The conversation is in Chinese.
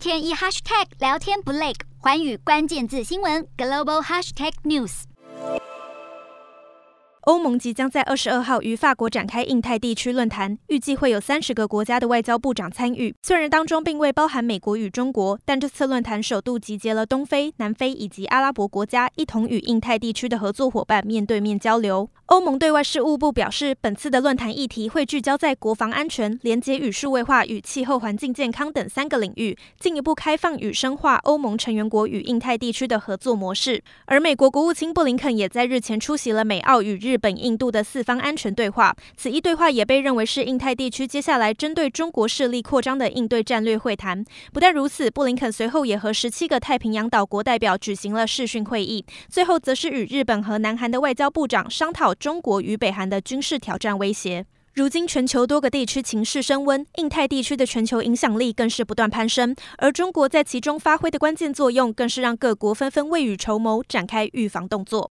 天一 hashtag 聊天不累，寰宇关键字新闻 global hashtag news。欧盟即将在二十二号于法国展开印太地区论坛，预计会有三十个国家的外交部长参与。虽然当中并未包含美国与中国，但这次论坛首度集结了东非、南非以及阿拉伯国家，一同与印太地区的合作伙伴面对面交流。欧盟对外事务部表示，本次的论坛议题会聚焦在国防安全、连结与数位化与气候环境健康等三个领域，进一步开放与深化欧盟成员国与印太地区的合作模式。而美国国务卿布林肯也在日前出席了美澳与日本、印度的四方安全对话，此一对话也被认为是印太地区接下来针对中国势力扩张的应对战略会谈。不但如此，布林肯随后也和十七个太平洋岛国代表举行了视讯会议，最后则是与日本和南韩的外交部长商讨。中国与北韩的军事挑战威胁。如今，全球多个地区情势升温，印太地区的全球影响力更是不断攀升，而中国在其中发挥的关键作用，更是让各国纷纷未雨绸缪，展开预防动作。